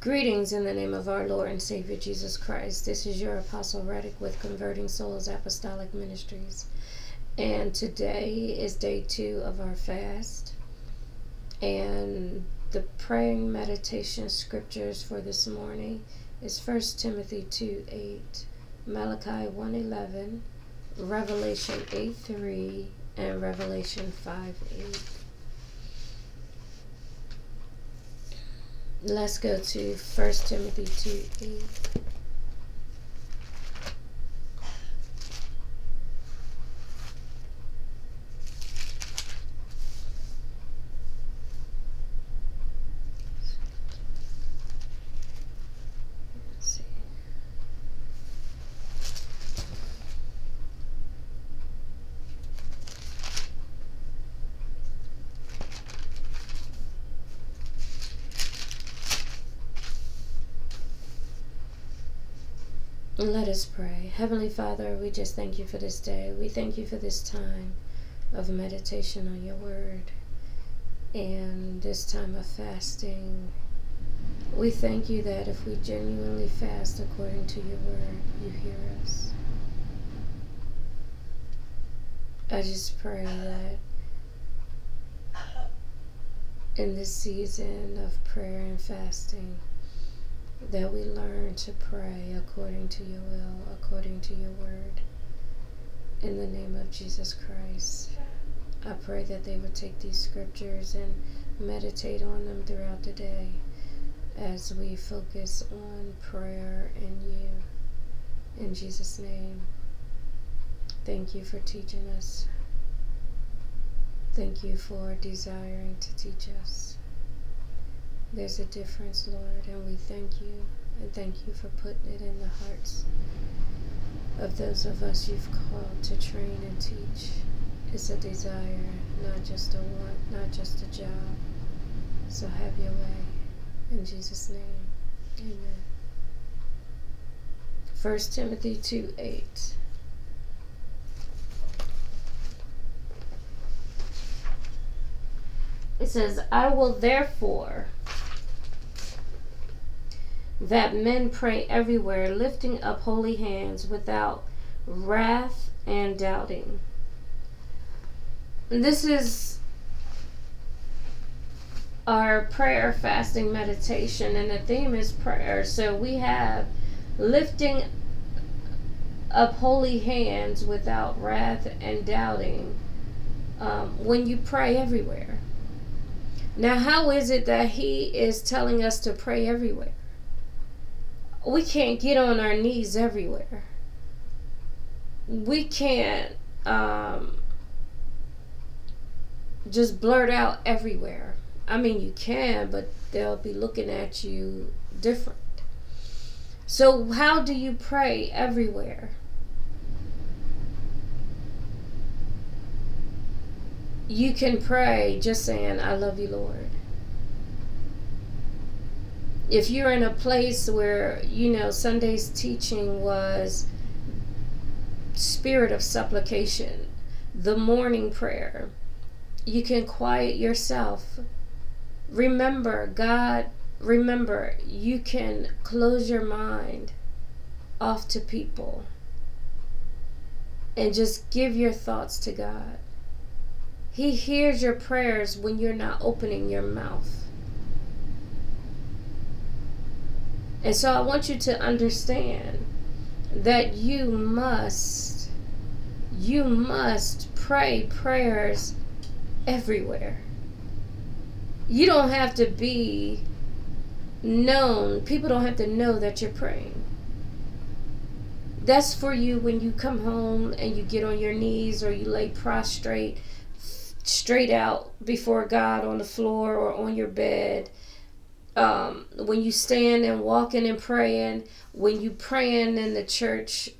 Greetings in the name of our Lord and Savior Jesus Christ. This is your Apostle Reddick with Converting Souls Apostolic Ministries. And today is day two of our fast. And the praying meditation scriptures for this morning is 1 Timothy 2 8, Malachi 1 11, Revelation 8 3, and Revelation 5 8. Let's go to 1 Timothy 2 8. Let us pray. Heavenly Father, we just thank you for this day. We thank you for this time of meditation on your word and this time of fasting. We thank you that if we genuinely fast according to your word, you hear us. I just pray that in this season of prayer and fasting, that we learn to pray according to your will, according to your word. In the name of Jesus Christ, I pray that they would take these scriptures and meditate on them throughout the day as we focus on prayer and you. In Jesus' name, thank you for teaching us. Thank you for desiring to teach us. There's a difference, Lord, and we thank you. And thank you for putting it in the hearts of those of us you've called to train and teach. It's a desire, not just a want, not just a job. So have your way. In Jesus' name, amen. 1 Timothy 2 8. It says, I will therefore that men pray everywhere, lifting up holy hands without wrath and doubting. This is our prayer, fasting, meditation, and the theme is prayer. So we have lifting up holy hands without wrath and doubting um, when you pray everywhere. Now, how is it that he is telling us to pray everywhere? We can't get on our knees everywhere. We can't um, just blurt out everywhere. I mean, you can, but they'll be looking at you different. So, how do you pray everywhere? You can pray just saying, I love you, Lord if you're in a place where you know Sunday's teaching was spirit of supplication, the morning prayer, you can quiet yourself. Remember, God, remember, you can close your mind off to people and just give your thoughts to God. He hears your prayers when you're not opening your mouth. And so I want you to understand that you must, you must pray prayers everywhere. You don't have to be known, people don't have to know that you're praying. That's for you when you come home and you get on your knees or you lay prostrate straight out before God on the floor or on your bed um, when you stand and walking and praying, when you praying in the church,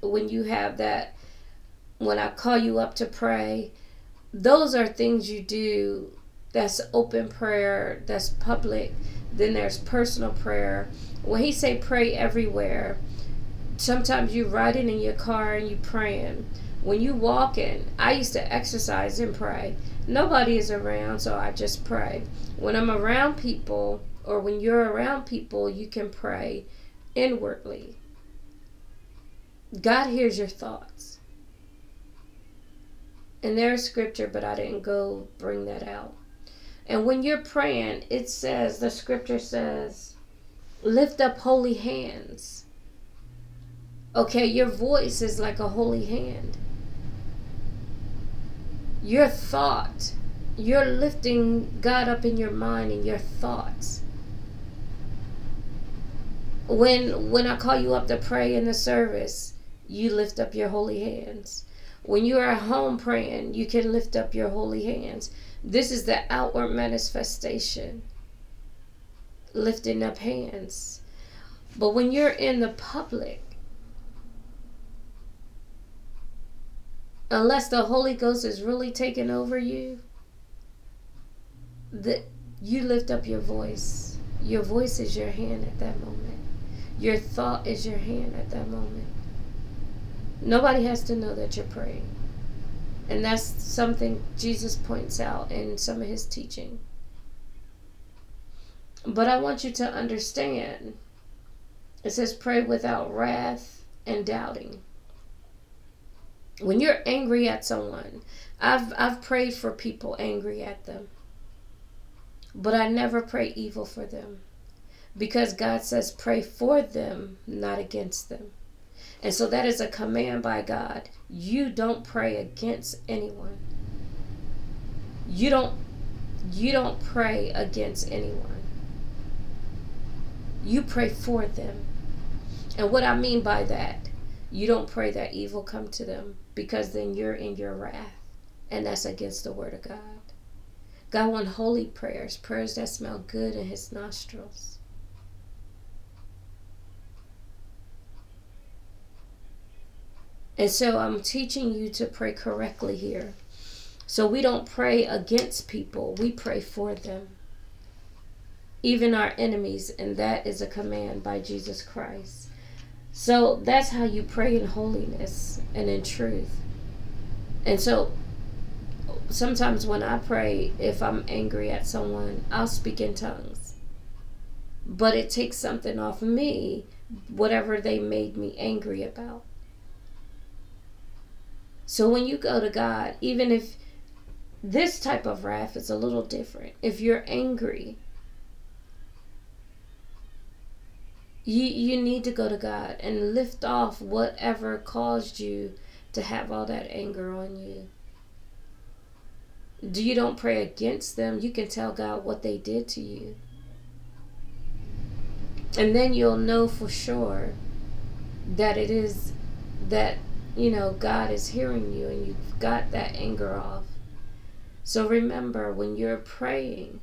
when you have that, when I call you up to pray, those are things you do that's open prayer, that's public. Then there's personal prayer. When he say pray everywhere, sometimes you riding in your car and you praying. When you walk in, I used to exercise and pray. Nobody is around, so I just pray when I'm around people or when you're around people, you can pray inwardly. God hears your thoughts. And there's scripture, but I didn't go bring that out. And when you're praying, it says, the scripture says, lift up holy hands. Okay, your voice is like a holy hand. Your thought, you're lifting God up in your mind and your thoughts. When when I call you up to pray in the service, you lift up your holy hands. When you are at home praying, you can lift up your holy hands. This is the outward manifestation. Lifting up hands. But when you're in the public, unless the Holy Ghost is really taking over you, that you lift up your voice. Your voice is your hand at that moment. Your thought is your hand at that moment. Nobody has to know that you're praying. And that's something Jesus points out in some of his teaching. But I want you to understand it says, pray without wrath and doubting. When you're angry at someone, I've, I've prayed for people angry at them. But I never pray evil for them. Because God says, pray for them, not against them. And so that is a command by God. You don't pray against anyone. You don't you don't pray against anyone. You pray for them. And what I mean by that, you don't pray that evil come to them because then you're in your wrath. And that's against the word of God. God wants holy prayers, prayers that smell good in his nostrils. And so I'm teaching you to pray correctly here. So we don't pray against people, we pray for them. Even our enemies, and that is a command by Jesus Christ. So that's how you pray in holiness and in truth. And so sometimes when I pray, if I'm angry at someone, I'll speak in tongues. But it takes something off of me, whatever they made me angry about. So when you go to God, even if this type of wrath is a little different, if you're angry, you you need to go to God and lift off whatever caused you to have all that anger on you. Do you don't pray against them, you can tell God what they did to you. And then you'll know for sure that it is that you know, God is hearing you and you've got that anger off. So remember, when you're praying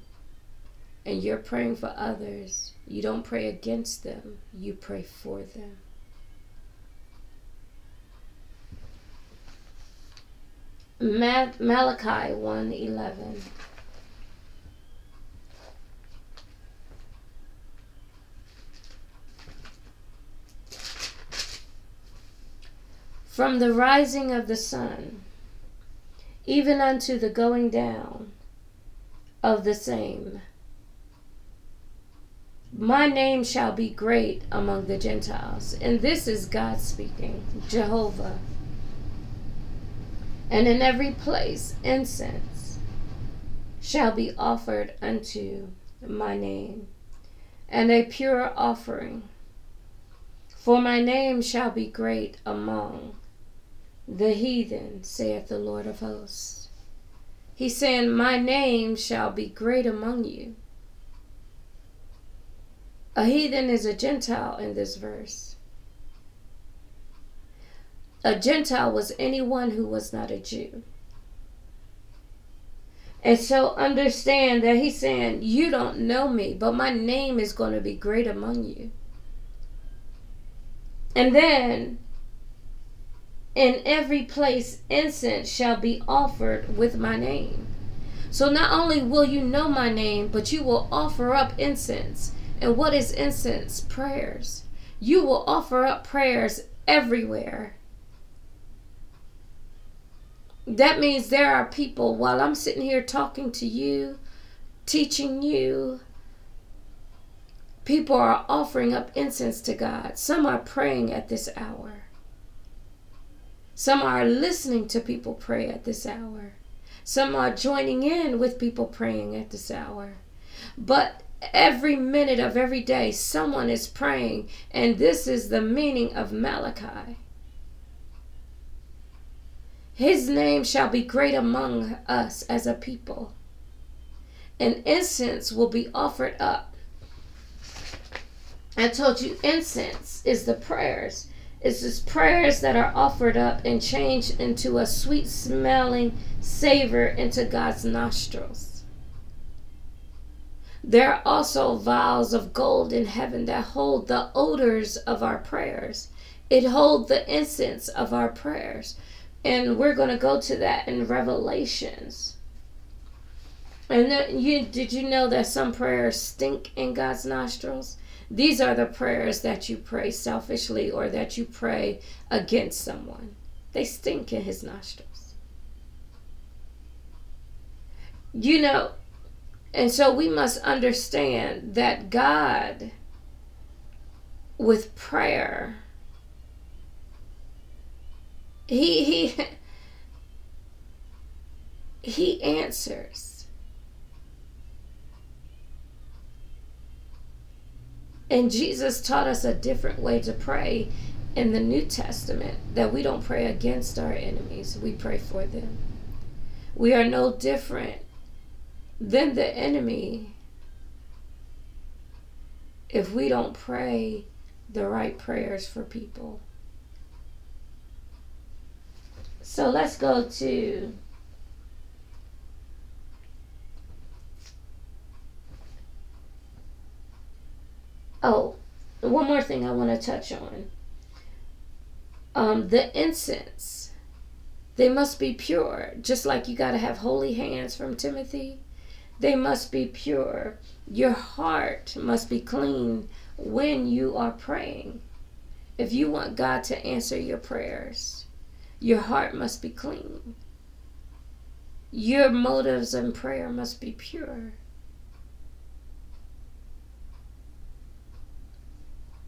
and you're praying for others, you don't pray against them, you pray for them. Malachi 1:11 from the rising of the sun, even unto the going down of the same. My name shall be great among the Gentiles. And this is God speaking, Jehovah. And in every place incense shall be offered unto my name, and a pure offering. For my name shall be great among the heathen, saith the Lord of hosts. He's saying, My name shall be great among you. A heathen is a Gentile in this verse. A Gentile was anyone who was not a Jew. And so understand that he's saying, You don't know me, but my name is going to be great among you. And then in every place incense shall be offered with my name. So not only will you know my name, but you will offer up incense. And what is incense? Prayers. You will offer up prayers everywhere. That means there are people, while I'm sitting here talking to you, teaching you, People are offering up incense to God. Some are praying at this hour. Some are listening to people pray at this hour. Some are joining in with people praying at this hour. But every minute of every day, someone is praying, and this is the meaning of Malachi. His name shall be great among us as a people, and incense will be offered up. I told you incense is the prayers. It's just prayers that are offered up and changed into a sweet smelling savor into God's nostrils. There are also vials of gold in heaven that hold the odors of our prayers. It holds the incense of our prayers. And we're going to go to that in Revelations. And then you did you know that some prayers stink in God's nostrils? These are the prayers that you pray selfishly or that you pray against someone. They stink in his nostrils. You know, and so we must understand that God, with prayer, he he he answers And Jesus taught us a different way to pray in the New Testament that we don't pray against our enemies, we pray for them. We are no different than the enemy if we don't pray the right prayers for people. So let's go to Oh, one more thing I want to touch on. Um, the incense, they must be pure, just like you got to have holy hands from Timothy. They must be pure. Your heart must be clean when you are praying. If you want God to answer your prayers, your heart must be clean. Your motives in prayer must be pure.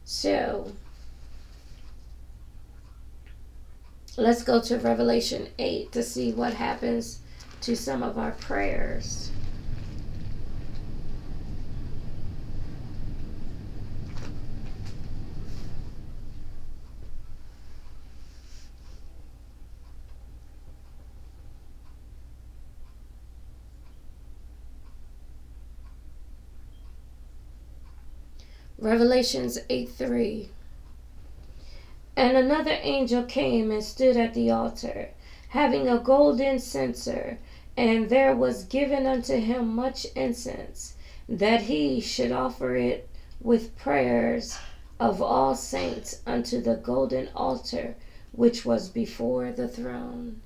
So let's go to Revelation 8 to see what happens to some of our prayers. Revelations 8 3. And another angel came and stood at the altar, having a golden censer, and there was given unto him much incense, that he should offer it with prayers of all saints unto the golden altar which was before the throne.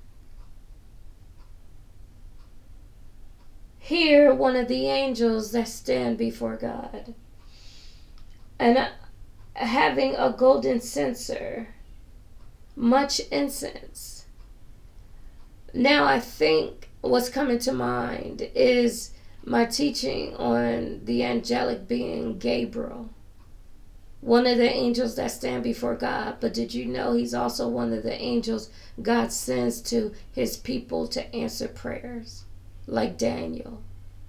Here, one of the angels that stand before God and having a golden censer, much incense. Now, I think what's coming to mind is my teaching on the angelic being Gabriel, one of the angels that stand before God. But did you know he's also one of the angels God sends to his people to answer prayers, like Daniel,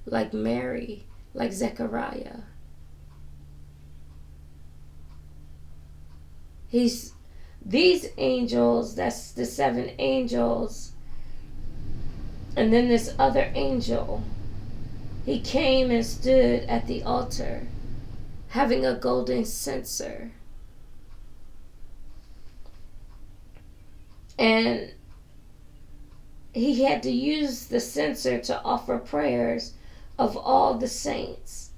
like Mary, like Zechariah? He's these angels, that's the seven angels, and then this other angel, he came and stood at the altar having a golden censer. And he had to use the censer to offer prayers of all the saints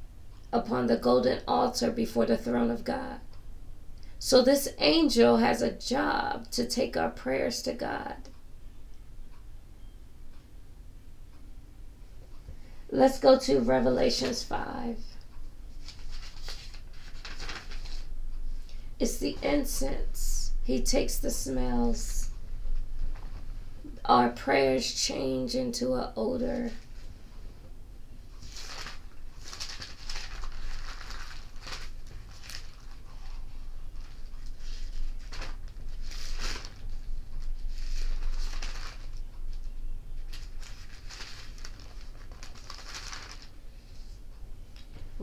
upon the golden altar before the throne of God. So this angel has a job to take our prayers to God. Let's go to Revelations 5. It's the incense. He takes the smells. Our prayers change into an odor.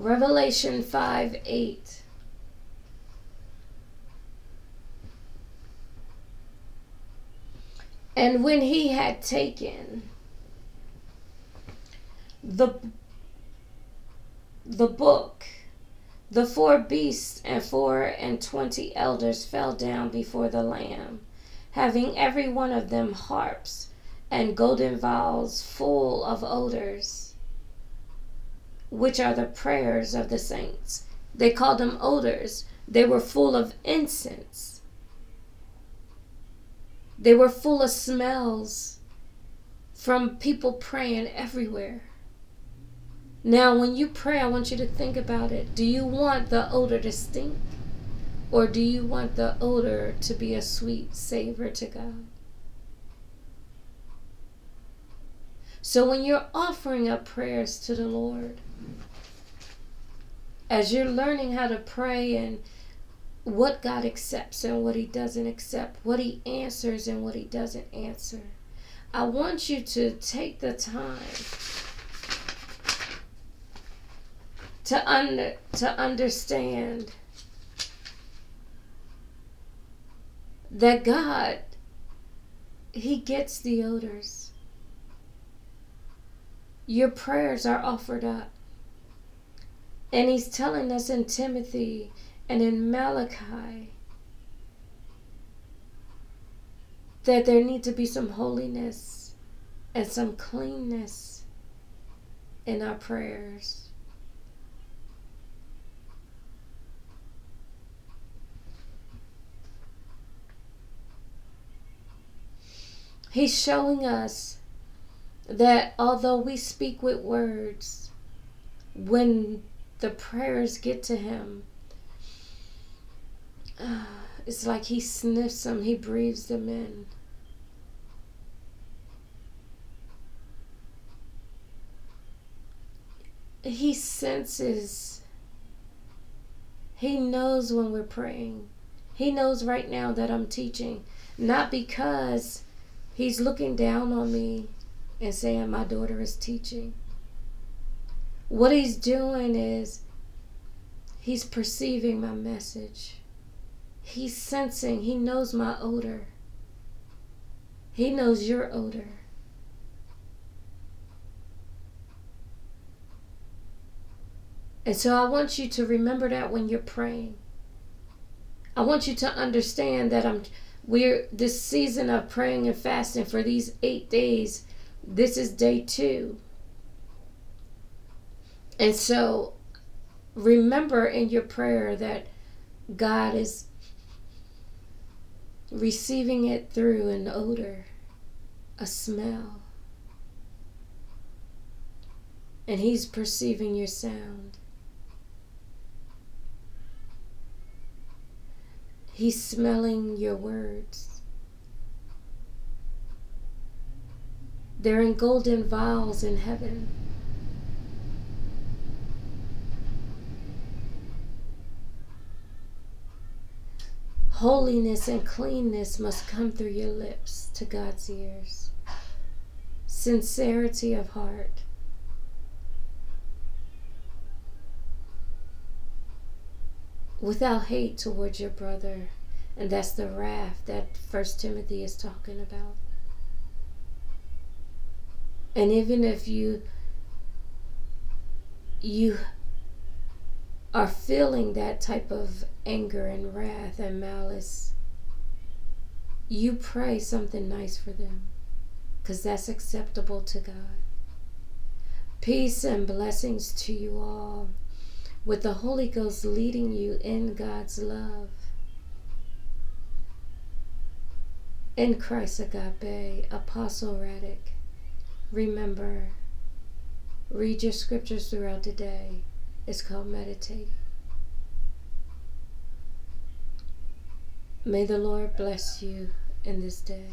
Revelation 5 8. And when he had taken the the book, the four beasts and four and twenty elders fell down before the Lamb, having every one of them harps and golden vials full of odors, which are the prayers of the saints. They called them odors. They were full of incense they were full of smells from people praying everywhere. Now, when you pray, I want you to think about it. Do you want the odor to stink? Or do you want the odor to be a sweet savor to God? So, when you're offering up prayers to the Lord, as you're learning how to pray and what God accepts and what He doesn't accept, what He answers and what He doesn't answer. I want you to take the time to under to understand that God he gets the odors. Your prayers are offered up. And he's telling us in Timothy and in Malachi that there need to be some holiness and some cleanness in our prayers. He's showing us that although we speak with words, when the prayers get to Him, it's like he sniffs them, he breathes them in. He senses, he knows when we're praying. He knows right now that I'm teaching, not because he's looking down on me and saying my daughter is teaching. What he's doing is he's perceiving my message. He's sensing, he knows my odor. He knows your odor. And so I want you to remember that when you're praying. I want you to understand that I'm we're this season of praying and fasting for these 8 days. This is day 2. And so remember in your prayer that God is receiving it through an odor, a smell. And He's perceiving your sound. He's smelling your words. They're in golden vials in heaven. Holiness and cleanness must come through your lips to God's ears. Sincerity of heart. Without hate towards your brother. And that's the wrath that First Timothy is talking about. And even if you you are feeling that type of anger and wrath and malice, you pray something nice for them because that's acceptable to God. Peace and blessings to you all with the Holy Ghost leading you in God's love. In Christ Agape, Apostle Radic, remember, read your scriptures throughout the day is called meditating. May the Lord bless you in this day.